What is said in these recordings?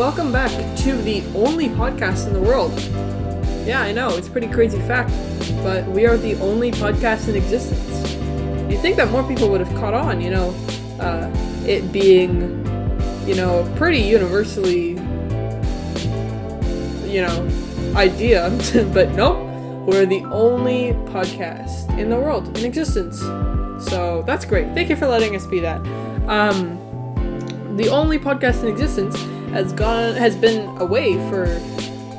welcome back to the only podcast in the world. Yeah, I know, it's pretty crazy fact, but we are the only podcast in existence. You'd think that more people would have caught on, you know, uh, it being, you know, pretty universally, you know, idea, but nope, we're the only podcast in the world in existence. So that's great. Thank you for letting us be that. Um, the only podcast in existence has gone has been away for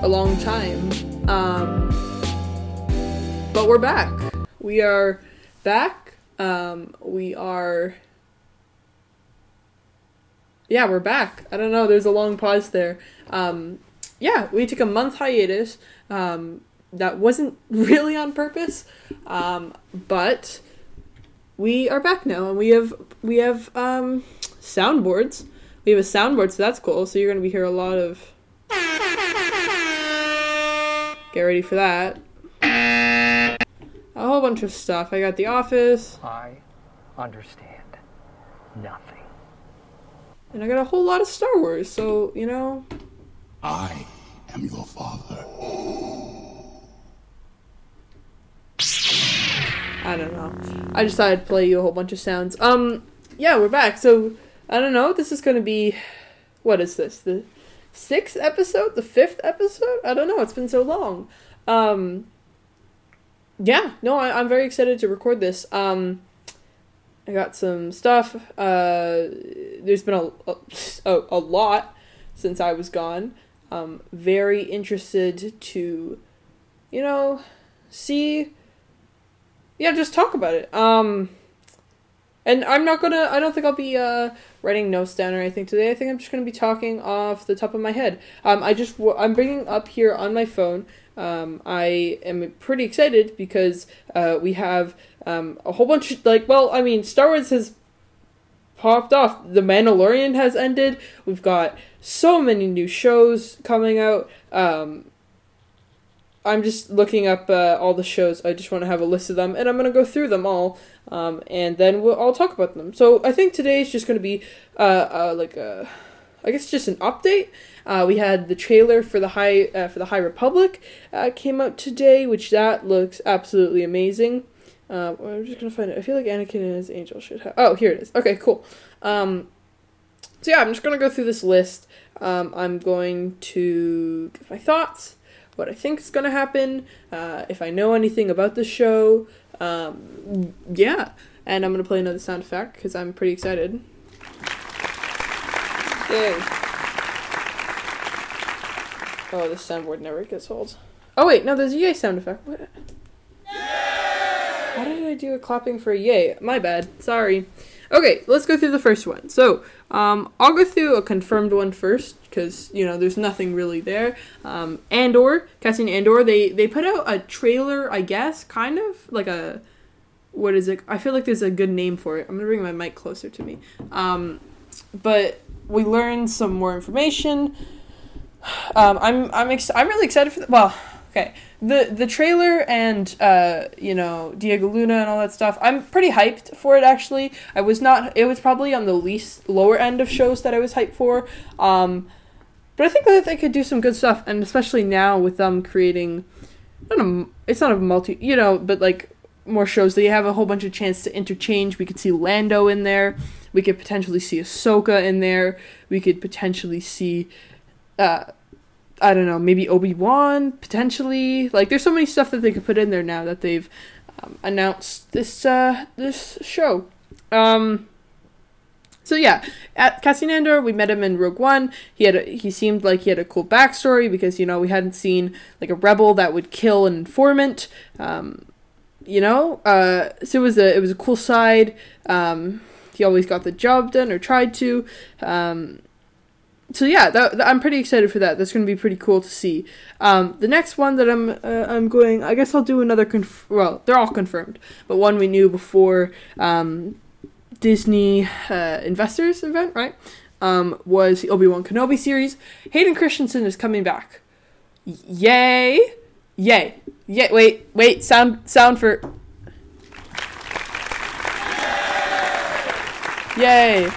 a long time. Um, but we're back. We are back. Um, we are. Yeah, we're back. I don't know. There's a long pause there. Um, yeah, we took a month hiatus. Um, that wasn't really on purpose, um, but we are back now, and we have we have um, soundboards. We have a soundboard, so that's cool. So you're gonna be hear a lot of. Get ready for that. A whole bunch of stuff. I got The Office, I understand nothing. and I got a whole lot of Star Wars. So you know, I am your father. I don't know. I just thought I'd play you a whole bunch of sounds. Um, yeah, we're back. So I don't know. This is gonna be, what is this? The sixth episode? The fifth episode? I don't know. It's been so long. Um, yeah. No, I, I'm very excited to record this. Um, I got some stuff. Uh, there's been a a, a lot since I was gone. Um, very interested to, you know, see yeah, just talk about it. Um, and I'm not gonna. I don't think I'll be uh writing notes down or anything today. I think I'm just gonna be talking off the top of my head. Um, I just I'm bringing up here on my phone. Um, I am pretty excited because uh we have um a whole bunch of, like well I mean Star Wars has popped off. The Mandalorian has ended. We've got so many new shows coming out. Um, I'm just looking up uh, all the shows. I just want to have a list of them, and I'm going to go through them all, um, and then we'll, I'll talk about them. So I think today is just going to be uh, uh, like a, I guess just an update. Uh, we had the trailer for the High uh, for the High Republic uh, came out today, which that looks absolutely amazing. Uh, I'm just gonna find it. I feel like Anakin and his angel should have. Oh, here it is. Okay, cool. Um, so yeah, I'm just gonna go through this list. Um, I'm going to give my thoughts what I think is going to happen, uh, if I know anything about the show. Um, yeah, and I'm going to play another sound effect because I'm pretty excited. Yay. Oh, this soundboard never gets old. Oh, wait, no, there's a yay sound effect. What? Why did I do a clapping for a yay? My bad. Sorry. Okay, let's go through the first one. So, um, I'll go through a confirmed one first because you know there's nothing really there. Um, Andor, Cassian Andor, they they put out a trailer, I guess, kind of like a what is it? I feel like there's a good name for it. I'm gonna bring my mic closer to me. Um, but we learned some more information. Um, I'm I'm ex- I'm really excited for the, well, okay. The the trailer and uh, you know, Diego Luna and all that stuff. I'm pretty hyped for it actually. I was not it was probably on the least lower end of shows that I was hyped for. Um, but I think that they could do some good stuff and especially now with them creating don't know, it's not a multi, you know, but like more shows that they have a whole bunch of chance to interchange. We could see Lando in there. We could potentially see Ahsoka in there. We could potentially see uh I don't know, maybe Obi Wan potentially. Like, there's so many stuff that they could put in there now that they've um, announced this uh, this show. Um, so yeah, at Cassian Andor, we met him in Rogue One. He had a, he seemed like he had a cool backstory because you know we hadn't seen like a rebel that would kill an informant. Um, you know, uh, so it was a it was a cool side. Um, he always got the job done or tried to. Um, so yeah, that, that- I'm pretty excited for that. That's going to be pretty cool to see. Um, the next one that I'm uh, I'm going, I guess I'll do another. Conf- well, they're all confirmed, but one we knew before um, Disney uh, Investors event, right? Um, was the Obi Wan Kenobi series. Hayden Christensen is coming back. Yay! Yay! Yay! Wait, wait. Sound sound for. Yay!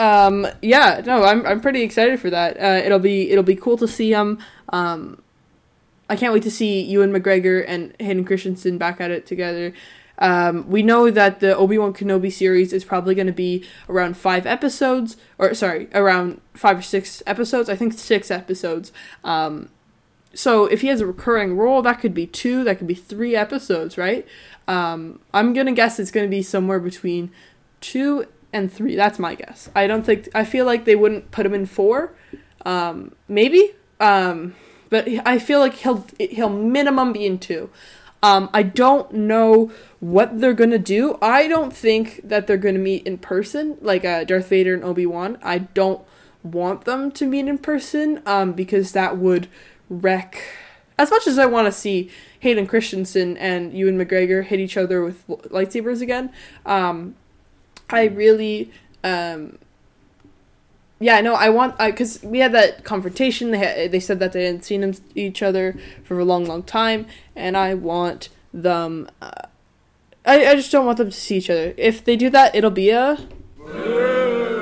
Um, yeah, no, I'm I'm pretty excited for that. Uh, it'll be it'll be cool to see him. Um, I can't wait to see Ewan McGregor and Hayden Christensen back at it together. Um, we know that the Obi Wan Kenobi series is probably going to be around five episodes, or sorry, around five or six episodes. I think six episodes. Um, so if he has a recurring role, that could be two, that could be three episodes, right? Um, I'm gonna guess it's gonna be somewhere between two and three. That's my guess. I don't think I feel like they wouldn't put him in four. Um, maybe. Um, but I feel like he'll he'll minimum be in two. Um, I don't know what they're gonna do. I don't think that they're gonna meet in person, like uh, Darth Vader and Obi Wan. I don't want them to meet in person, um, because that would wreck. As much as I want to see Hayden Christensen and Ewan McGregor hit each other with lightsabers again, um, I really, um, yeah, no, I want because we had that confrontation. They had, they said that they hadn't seen each other for a long, long time, and I want them. Uh, I I just don't want them to see each other. If they do that, it'll be a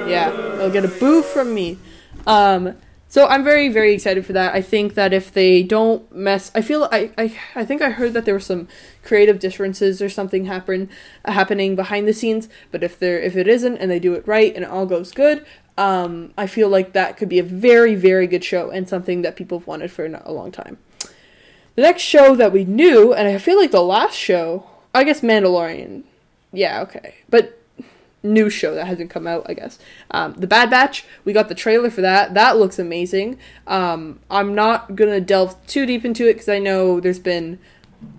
yeah, they'll get a boo from me. Um, so I'm very, very excited for that. I think that if they don't mess, I feel I, I, I think I heard that there were some creative differences or something happen happening behind the scenes. But if there, if it isn't, and they do it right and it all goes good, um, I feel like that could be a very, very good show and something that people have wanted for a long time. The next show that we knew, and I feel like the last show, I guess Mandalorian. Yeah, okay, but new show that hasn't come out, I guess. Um, the Bad Batch, we got the trailer for that. That looks amazing. Um, I'm not gonna delve too deep into it because I know there's been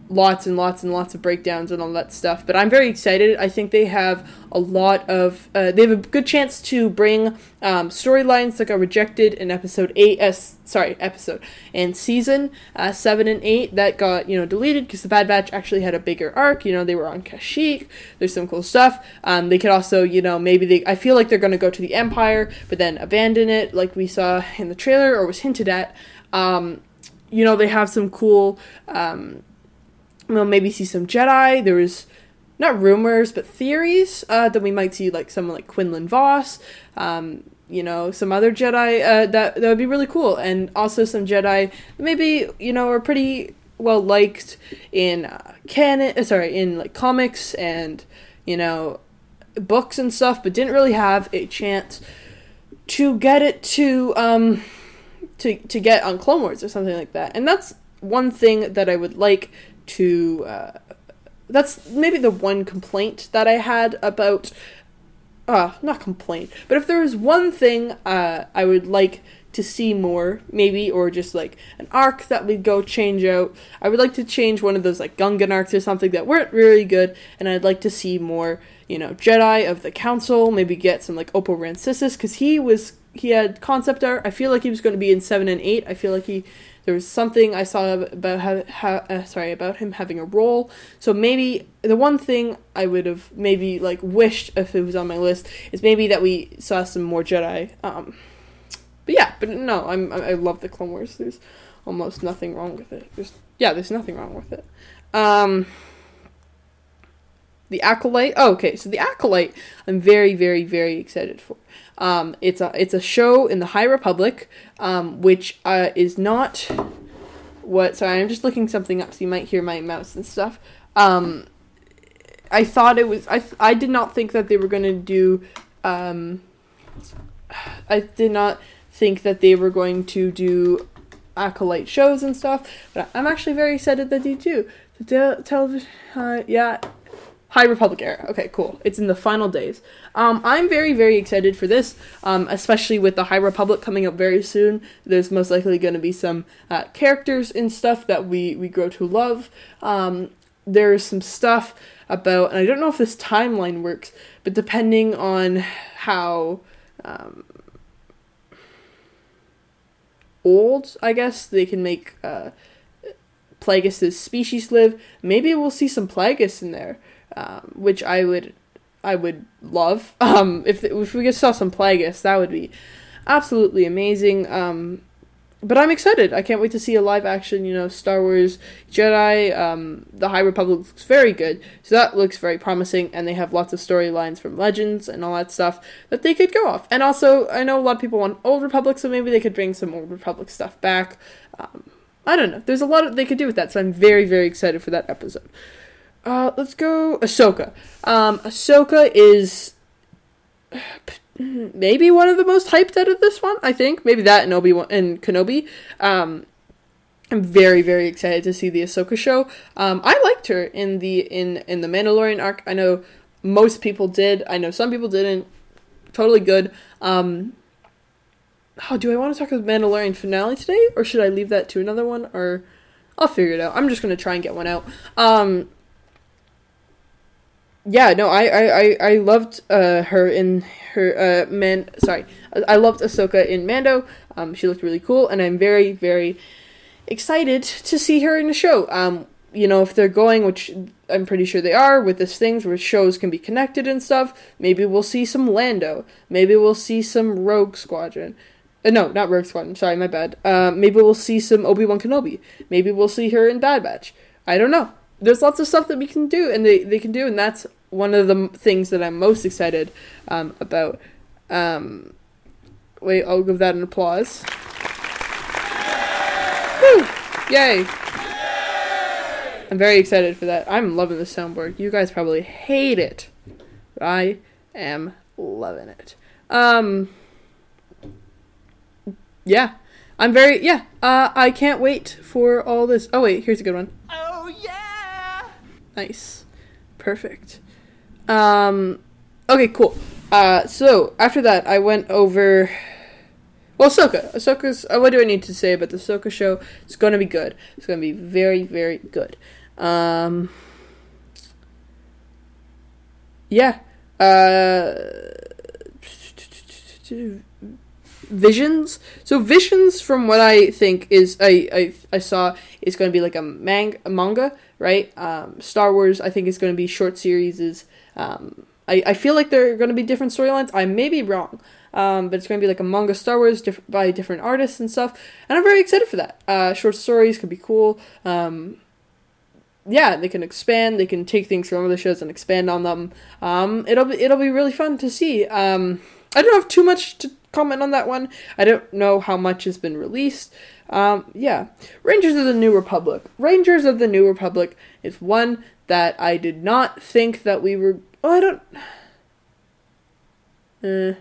lots and lots and lots of breakdowns and all that stuff. But I'm very excited. I think they have a lot of uh, they have a good chance to bring um, storylines that got rejected in episode eight. Uh, sorry, episode and season uh, seven and eight that got you know deleted because the Bad Batch actually had a bigger arc. You know they were on Kashyyyk. There's some cool stuff. Um, they could also you know maybe they I feel like they're going to go to the Empire but then abandon it like we saw in the trailer or was hinted at. Um, you know they have some cool um, we'll maybe see some Jedi. There was not rumors, but theories uh, that we might see like someone like Quinlan Vos, um, you know, some other Jedi uh, that that would be really cool, and also some Jedi maybe you know are pretty well liked in uh, canon. uh, Sorry, in like comics and you know books and stuff, but didn't really have a chance to get it to um to to get on Clone Wars or something like that. And that's one thing that I would like to. Uh, that's maybe the one complaint that I had about. Uh, not complaint, but if there was one thing uh, I would like to see more, maybe, or just like an arc that would go change out, I would like to change one of those like Gungan arcs or something that weren't really good, and I'd like to see more, you know, Jedi of the Council, maybe get some like Oppo Rancisis, because he was he had concept art. I feel like he was going to be in seven and eight. I feel like he there was something I saw about how, uh, sorry about him having a role. So maybe the one thing I would have maybe like wished if it was on my list is maybe that we saw some more Jedi. Um, but yeah, but no, I'm I love the Clone Wars. There's almost nothing wrong with it. There's yeah, there's nothing wrong with it. Um, the acolyte. Oh, okay, so the acolyte. I'm very, very, very excited for. Um, it's a it's a show in the High Republic, um, which uh, is not what. Sorry, I'm just looking something up, so you might hear my mouse and stuff. Um, I thought it was. I I did not think that they were to do. Um, I did not think that they were going to do acolyte shows and stuff, but I'm actually very excited that they do. The te- television, uh, yeah, High Republic era. Okay, cool. It's in the final days. Um, I'm very, very excited for this, um, especially with the High Republic coming up very soon. There's most likely going to be some uh, characters and stuff that we, we grow to love. Um, there's some stuff about, and I don't know if this timeline works, but depending on how um, old, I guess, they can make uh, Plagueis' species live. Maybe we'll see some Plagueis in there um, which I would I would love. Um, if if we saw some Plagueis, that would be absolutely amazing. Um, but I'm excited. I can't wait to see a live action, you know, Star Wars Jedi. Um, the High Republic looks very good, so that looks very promising. And they have lots of storylines from Legends and all that stuff that they could go off. And also, I know a lot of people want Old Republic, so maybe they could bring some Old Republic stuff back. Um, I don't know. There's a lot of, they could do with that, so I'm very, very excited for that episode. Uh, let's go Ahsoka. Um, Ahsoka is maybe one of the most hyped out of this one. I think maybe that and Obi Wan and Kenobi. Um, I'm very very excited to see the Ahsoka show. Um, I liked her in the in in the Mandalorian arc. I know most people did. I know some people didn't. Totally good. Um, oh, do I want to talk about the Mandalorian finale today, or should I leave that to another one? Or I'll figure it out. I'm just gonna try and get one out. Um, yeah, no, I I I, loved uh, her in her uh, man. Sorry, I loved Ahsoka in Mando. Um, she looked really cool, and I'm very very excited to see her in the show. Um, you know, if they're going, which I'm pretty sure they are, with this things where shows can be connected and stuff, maybe we'll see some Lando. Maybe we'll see some Rogue Squadron. Uh, no, not Rogue Squadron. Sorry, my bad. Uh, maybe we'll see some Obi Wan Kenobi. Maybe we'll see her in Bad Batch. I don't know. There's lots of stuff that we can do, and they, they can do, and that's one of the things that I'm most excited um, about. Um, wait, I'll give that an applause. Woo! Yay! I'm very excited for that. I'm loving the soundboard. You guys probably hate it. But I am loving it. Um Yeah. I'm very yeah. Uh I can't wait for all this. Oh wait, here's a good one. Nice. Perfect. Um, okay, cool. Uh, so after that, I went over. Well, Ahsoka. Ahsoka's. Uh, what do I need to say about the Ahsoka show? It's to be good. It's to be very, very good. Um, yeah. Uh, Visions. So Visions, from what I think is I I, I saw, is going to be like a, mang- a manga, right? Um, Star Wars, I think, is going to be short series. Is um, I, I feel like there are going to be different storylines. I may be wrong, um, but it's going to be like a manga Star Wars diff- by different artists and stuff. And I'm very excited for that. Uh, short stories could be cool. Um, yeah, they can expand. They can take things from other shows and expand on them. Um, it'll be it'll be really fun to see. Um, I don't have too much to comment on that one. I don't know how much has been released. Um, yeah, Rangers of the New Republic. Rangers of the New Republic is one that I did not think that we were. Oh, I don't. Uh,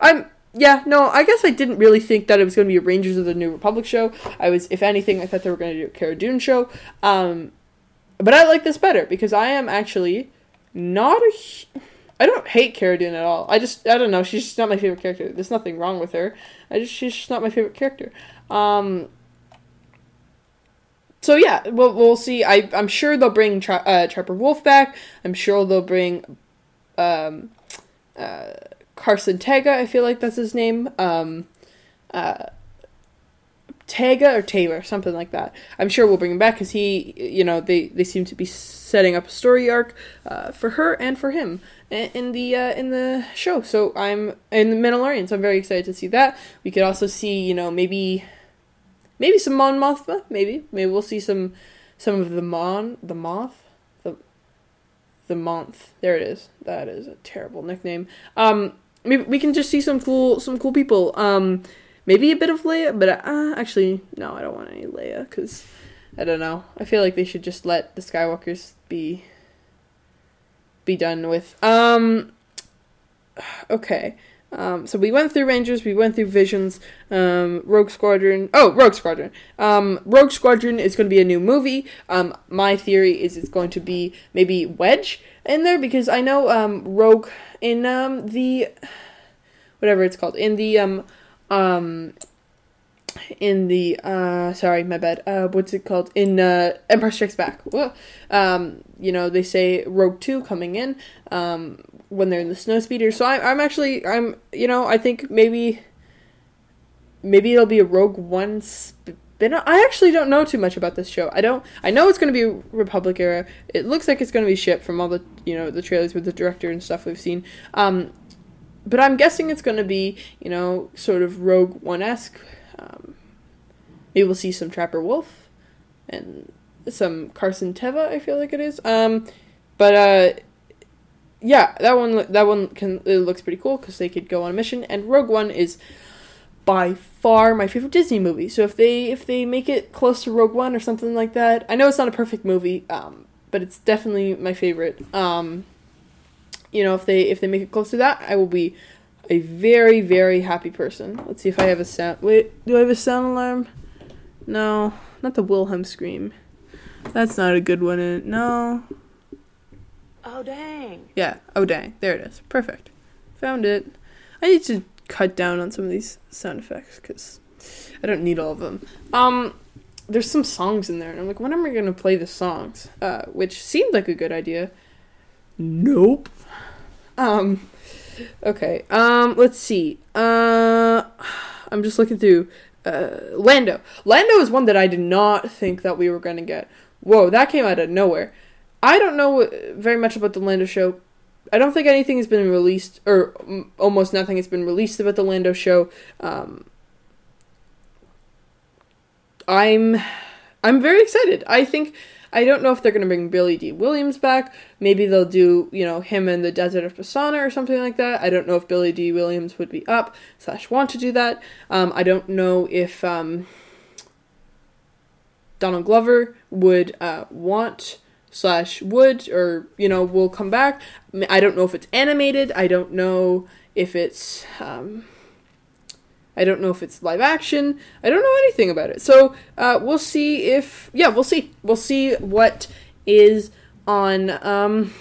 I'm. Yeah, no, I guess I didn't really think that it was going to be a Rangers of the New Republic show. I was, if anything, I thought they were going to do a Cara Dune show. Um, but I like this better because I am actually not a. I don't hate Cara Dune at all. I just I don't know. She's just not my favorite character. There's nothing wrong with her. I just she's just not my favorite character. Um, so yeah, we'll we'll see. I I'm sure they'll bring Tra- uh, Trapper Wolf back. I'm sure they'll bring um, uh, Carson Tega. I feel like that's his name. Um, uh, Tega or Taylor, something like that. I'm sure we'll bring him back because he, you know, they they seem to be setting up a story arc uh, for her and for him in the uh, in the show. So I'm in the Mandalorian, so I'm very excited to see that. We could also see, you know, maybe maybe some Mon Mothma. Maybe maybe we'll see some some of the Mon the Moth the the Month. There it is. That is a terrible nickname. Um, maybe we can just see some cool some cool people. Um, maybe a bit of Leia, but uh, actually no, I don't want any Leia because I don't know. I feel like they should just let the Skywalkers be be done with. Um, okay. Um, so we went through Rangers, we went through Visions, um, Rogue Squadron. Oh, Rogue Squadron. Um, Rogue Squadron is going to be a new movie. Um, my theory is it's going to be maybe Wedge in there because I know um, Rogue in um, the whatever it's called in the um in the uh sorry my bad. Uh what's it called? In uh empire strikes back. Whoa. um you know they say rogue 2 coming in um when they're in the snow speeder. So I, i'm actually i'm you know i think maybe maybe it'll be a rogue one spin i actually don't know too much about this show. I don't i know it's going to be republic era. It looks like it's going to be shipped from all the you know the trailers with the director and stuff we've seen. Um but i'm guessing it's going to be you know sort of rogue one esque Um, maybe we'll see some Trapper Wolf and some Carson Teva. I feel like it is. Um, but uh, yeah, that one that one can it looks pretty cool because they could go on a mission. And Rogue One is by far my favorite Disney movie. So if they if they make it close to Rogue One or something like that, I know it's not a perfect movie, um, but it's definitely my favorite. Um, you know, if they if they make it close to that, I will be a very very happy person. Let's see if I have a sound. Wait, do I have a sound alarm? No, not the Wilhelm scream. That's not a good one. In no. Oh dang. Yeah. Oh dang. There it is. Perfect. Found it. I need to cut down on some of these sound effects because I don't need all of them. Um, there's some songs in there, and I'm like, when am I gonna play the songs? Uh, which seemed like a good idea. Nope. Um. Okay. Um. Let's see. Uh. I'm just looking through. Uh, Lando. Lando is one that I did not think that we were gonna get. Whoa, that came out of nowhere. I don't know very much about the Lando show. I don't think anything has been released, or almost nothing has been released about the Lando show. Um, I'm, I'm very excited. I think I don't know if they're gonna bring Billy Dee Williams back. Maybe they'll do you know him in the Desert of Pasaana or something like that. I don't know if Billy Dee Williams would be up slash want to do that. Um, I don't know if um, Donald Glover would uh, want slash would or you know will come back. I don't know if it's animated. I don't know if it's um, I don't know if it's live action. I don't know anything about it. So uh, we'll see if yeah we'll see we'll see what is on um,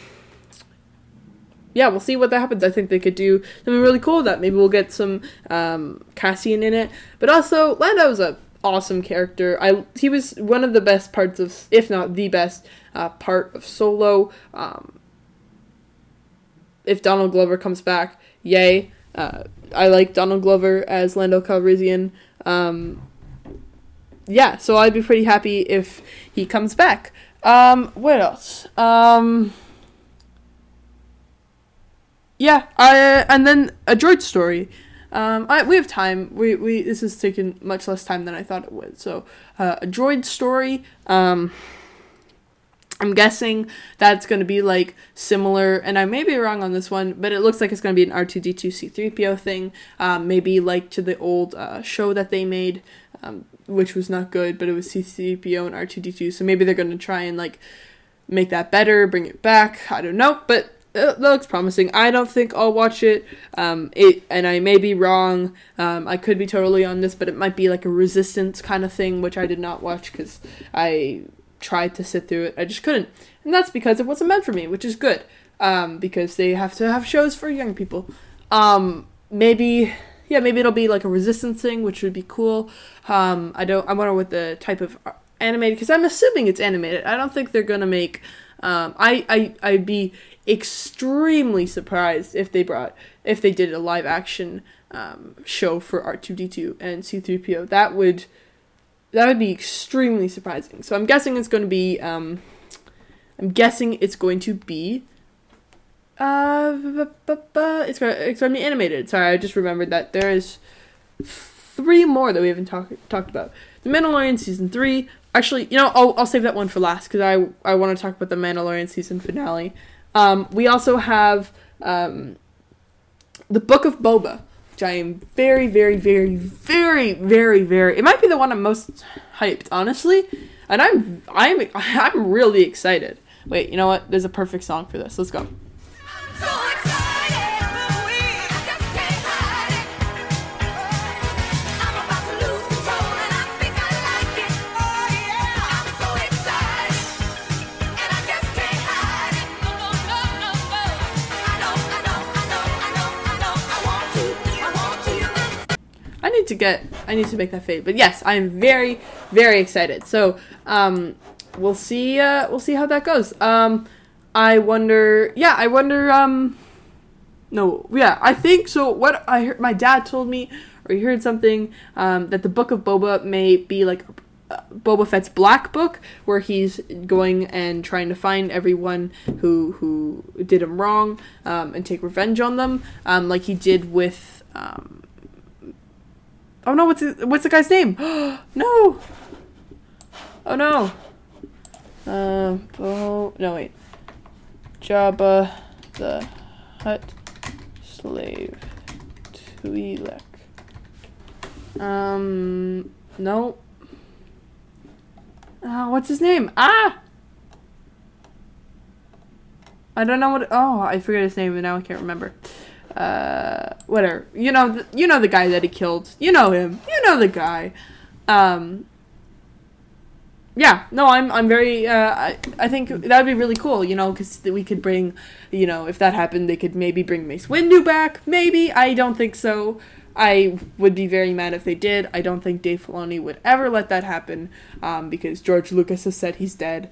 yeah, we'll see what that happens. I think they could do something really cool with that. Maybe we'll get some um, Cassian in it. But also, Lando Lando's a awesome character. I he was one of the best parts of, if not the best uh, part of Solo. Um, if Donald Glover comes back, yay! Uh, I like Donald Glover as Lando Calrissian. Um, yeah, so I'd be pretty happy if he comes back. Um, what else? Um, yeah, I, and then a droid story. Um, I, we have time. We, we this has taken much less time than I thought it would. So, uh, a droid story. Um, I'm guessing that's going to be like similar, and I may be wrong on this one, but it looks like it's going to be an R2D2 C3PO thing. Um, maybe like to the old uh, show that they made, um, which was not good, but it was C3PO and R2D2. So maybe they're going to try and like make that better, bring it back. I don't know, but uh, that looks promising. I don't think I'll watch it. Um, it and I may be wrong. Um, I could be totally on this, but it might be like a resistance kind of thing, which I did not watch because I tried to sit through it. I just couldn't, and that's because it wasn't meant for me, which is good. Um, because they have to have shows for young people. Um, maybe yeah, maybe it'll be like a resistance thing, which would be cool. Um, I don't. I wonder what the type of uh, animated because I'm assuming it's animated. I don't think they're gonna make. Um, I I I'd be extremely surprised if they brought if they did a live action um, show for R2D2 and C3PO. That would that would be extremely surprising. So I'm guessing it's going to be um, I'm guessing it's going to be uh it's going to, it's going to be animated. Sorry, I just remembered that there is three more that we haven't talked talked about. The Mandalorian season 3 Actually, you know, I'll, I'll save that one for last because I, I want to talk about the Mandalorian season finale. Um, we also have um, the Book of Boba, which I am very, very, very, very, very, very. It might be the one I'm most hyped, honestly, and I'm I'm I'm really excited. Wait, you know what? There's a perfect song for this. Let's go. To get I need to make that fade. But yes, I am very very excited. So um we'll see uh we'll see how that goes. Um I wonder yeah, I wonder um no, yeah, I think so what I heard my dad told me or he heard something um that the book of Boba may be like uh, Boba Fett's black book where he's going and trying to find everyone who who did him wrong um, and take revenge on them um, like he did with um, Oh no, what's his, what's the guy's name? no. Oh no. Um. Oh no, wait. Jabba the Hutt slave Twi'lek. Um. No. Uh, what's his name? Ah. I don't know what. Oh, I forget his name, and now I can't remember. Uh, whatever. You know, you know the guy that he killed. You know him. You know the guy. Um. Yeah. No, I'm. I'm very. Uh, I. I think that'd be really cool. You know, because we could bring. You know, if that happened, they could maybe bring Mace Windu back. Maybe. I don't think so. I would be very mad if they did. I don't think Dave Filoni would ever let that happen, um, because George Lucas has said he's dead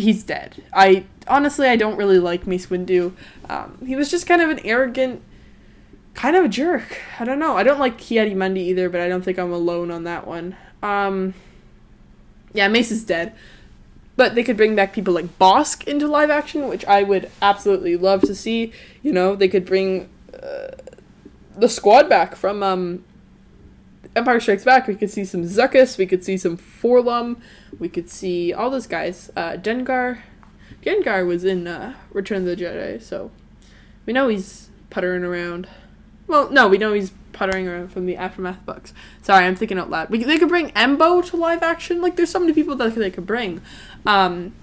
he's dead. I honestly I don't really like Mace Windu. Um, he was just kind of an arrogant, kind of a jerk. I don't know. I don't like Ki-Adi-Mundi either, but I don't think I'm alone on that one. Um, yeah, Mace is dead. But they could bring back people like Bossk into live action, which I would absolutely love to see. You know, they could bring uh, the squad back from um, Empire Strikes Back. We could see some Zuckuss. We could see some 4-LOM. We could see all those guys. Uh, Dengar. Dengar was in uh, Return of the Jedi, so we know he's puttering around. Well, no, we know he's puttering around from the Aftermath books. Sorry, I'm thinking out loud. We, they could bring Embo to live action. Like, there's so many people that they could bring. Um,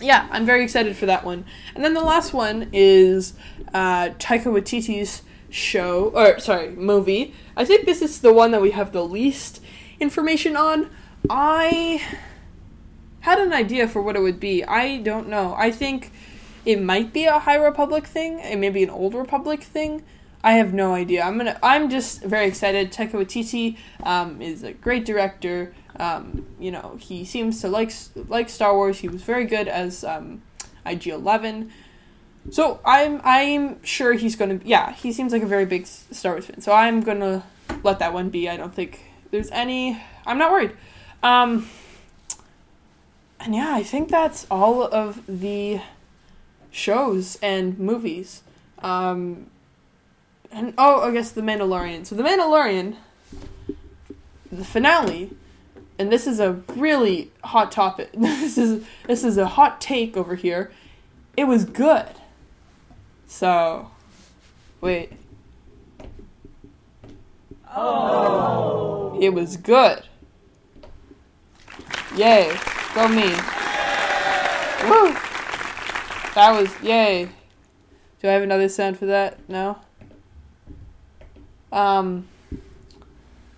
yeah, I'm very excited for that one. And then the last one is uh, Taika Waititi's show, or sorry, movie. I think this is the one that we have the least information on. I had an idea for what it would be. I don't know. I think it might be a High Republic thing, and maybe an Old Republic thing. I have no idea. I'm gonna. I'm just very excited. Taika Waititi um, is a great director. Um, you know, he seems to like like Star Wars. He was very good as um, IG Eleven. So I'm I'm sure he's gonna. Yeah, he seems like a very big Star Wars fan. So I'm gonna let that one be. I don't think there's any. I'm not worried. Um, and yeah, I think that's all of the shows and movies. Um, and oh, I guess the Mandalorian. So the Mandalorian, the finale, and this is a really hot topic. this is this is a hot take over here. It was good. So, wait. Oh. It was good. Yay. Go me. Woo. That was yay. Do I have another sound for that? No. Um.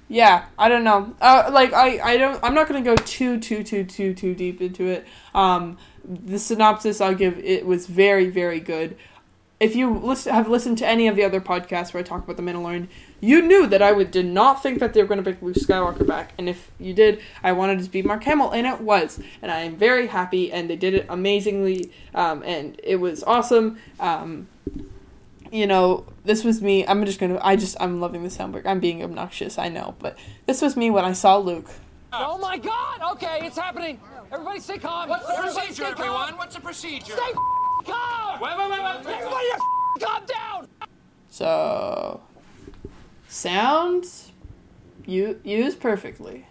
Yeah, I don't know. Uh, like I, I don't. I'm not gonna go too, too, too, too, too deep into it. Um, the synopsis I'll give it was very, very good. If you listen, have listened to any of the other podcasts where I talk about the Mandalorian, you knew that I would did not think that they were going to bring Luke Skywalker back. And if you did, I wanted it to be Mark Hamill, and it was. And I am very happy, and they did it amazingly, um, and it was awesome. Um, you know, this was me. I'm just gonna. I just. I'm loving the soundboard. I'm being obnoxious. I know, but this was me when I saw Luke. Oh my god! Okay, it's happening. Everybody stay calm. What's the Everybody procedure, stay calm. everyone? What's the procedure? Stay calm. Wait, wait, wait, wait. Everybody calm down. So, sounds you used perfectly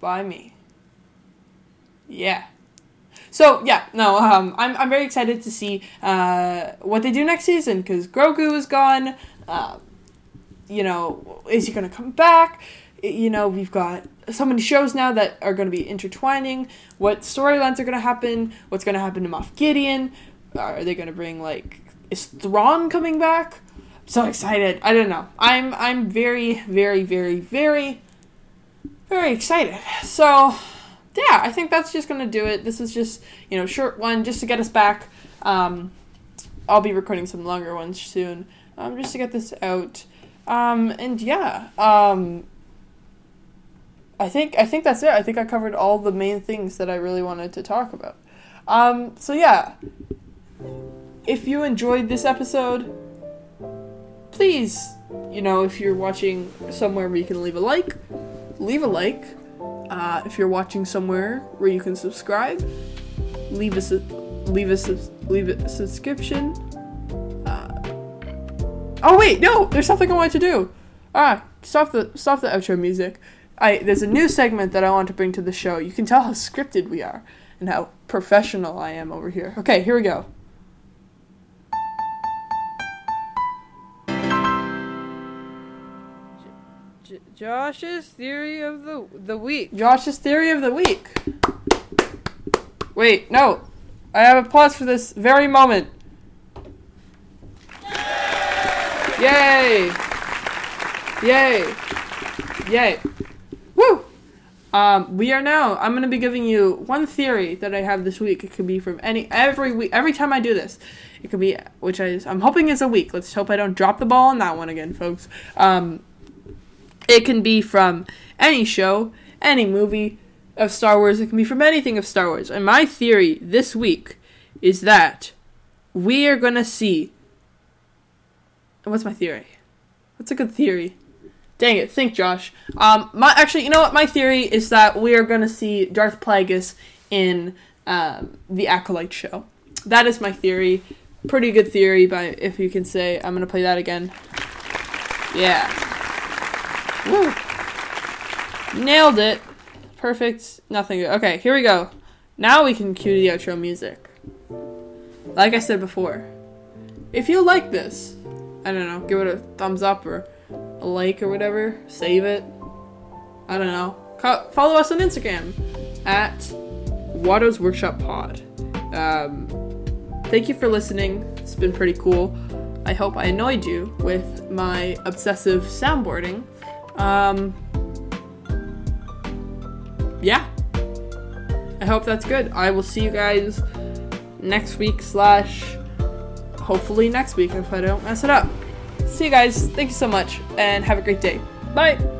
by me. Yeah. So yeah, no, um, I'm I'm very excited to see uh, what they do next season because Grogu is gone. Uh, you know, is he to come back? You know, we've got so many shows now that are going to be intertwining. What storylines are going to happen? What's going to happen to Moff Gideon? Are they to bring like is Thrawn coming back? I'm so excited. I don't know. I'm I'm very very very very very excited. So yeah, I think that's just gonna do it. This is just you know short one just to get us back. Um, I'll be recording some longer ones soon, um, just to get this out. Um, and yeah, um, I think I think that's it. I think I covered all the main things that I really wanted to talk about. Um, so yeah, if you enjoyed this episode, please, you know, if you're watching somewhere where you can leave a like, leave a like. Uh, if you're watching somewhere where you can subscribe, leave a leave a leave a subscription. Uh, oh wait, no, there's something I want to do. Ah, stop the stop the outro music. I there's a new segment that I want to bring to the show. You can tell how scripted we are and how professional I am over here. Okay, here we go. Josh's theory of the the week. Josh's theory of the week. Wait, no. I have applause for this very moment. Yay! Yay! Yay! Woo! Um, we are now. I'm gonna be giving you one theory that I have this week. It could be from any every week. Every time I do this, it could be which I I'm hoping is a week. Let's hope I don't drop the ball on that one again, folks. Um, it can be from any show, any movie of Star Wars. It can be from anything of Star Wars. And my theory this week is that we are gonna see. What's my theory? What's a good theory? Dang it, think, Josh. Um, my actually, you know what? My theory is that we are gonna see Darth Plagueis in um, the Acolyte show. That is my theory. Pretty good theory, but if you can say, I'm gonna play that again. Yeah. Woo. Nailed it. Perfect. Nothing. Okay, here we go. Now we can cue the outro music. Like I said before, if you like this, I don't know, give it a thumbs up or a like or whatever. Save it. I don't know. Co- follow us on Instagram at Watto's Workshop Pod. Um, thank you for listening. It's been pretty cool. I hope I annoyed you with my obsessive soundboarding. Um, yeah. I hope that's good. I will see you guys next week slash hopefully next week if I don't mess it up. See you guys. Thank you so much and have a great day. Bye.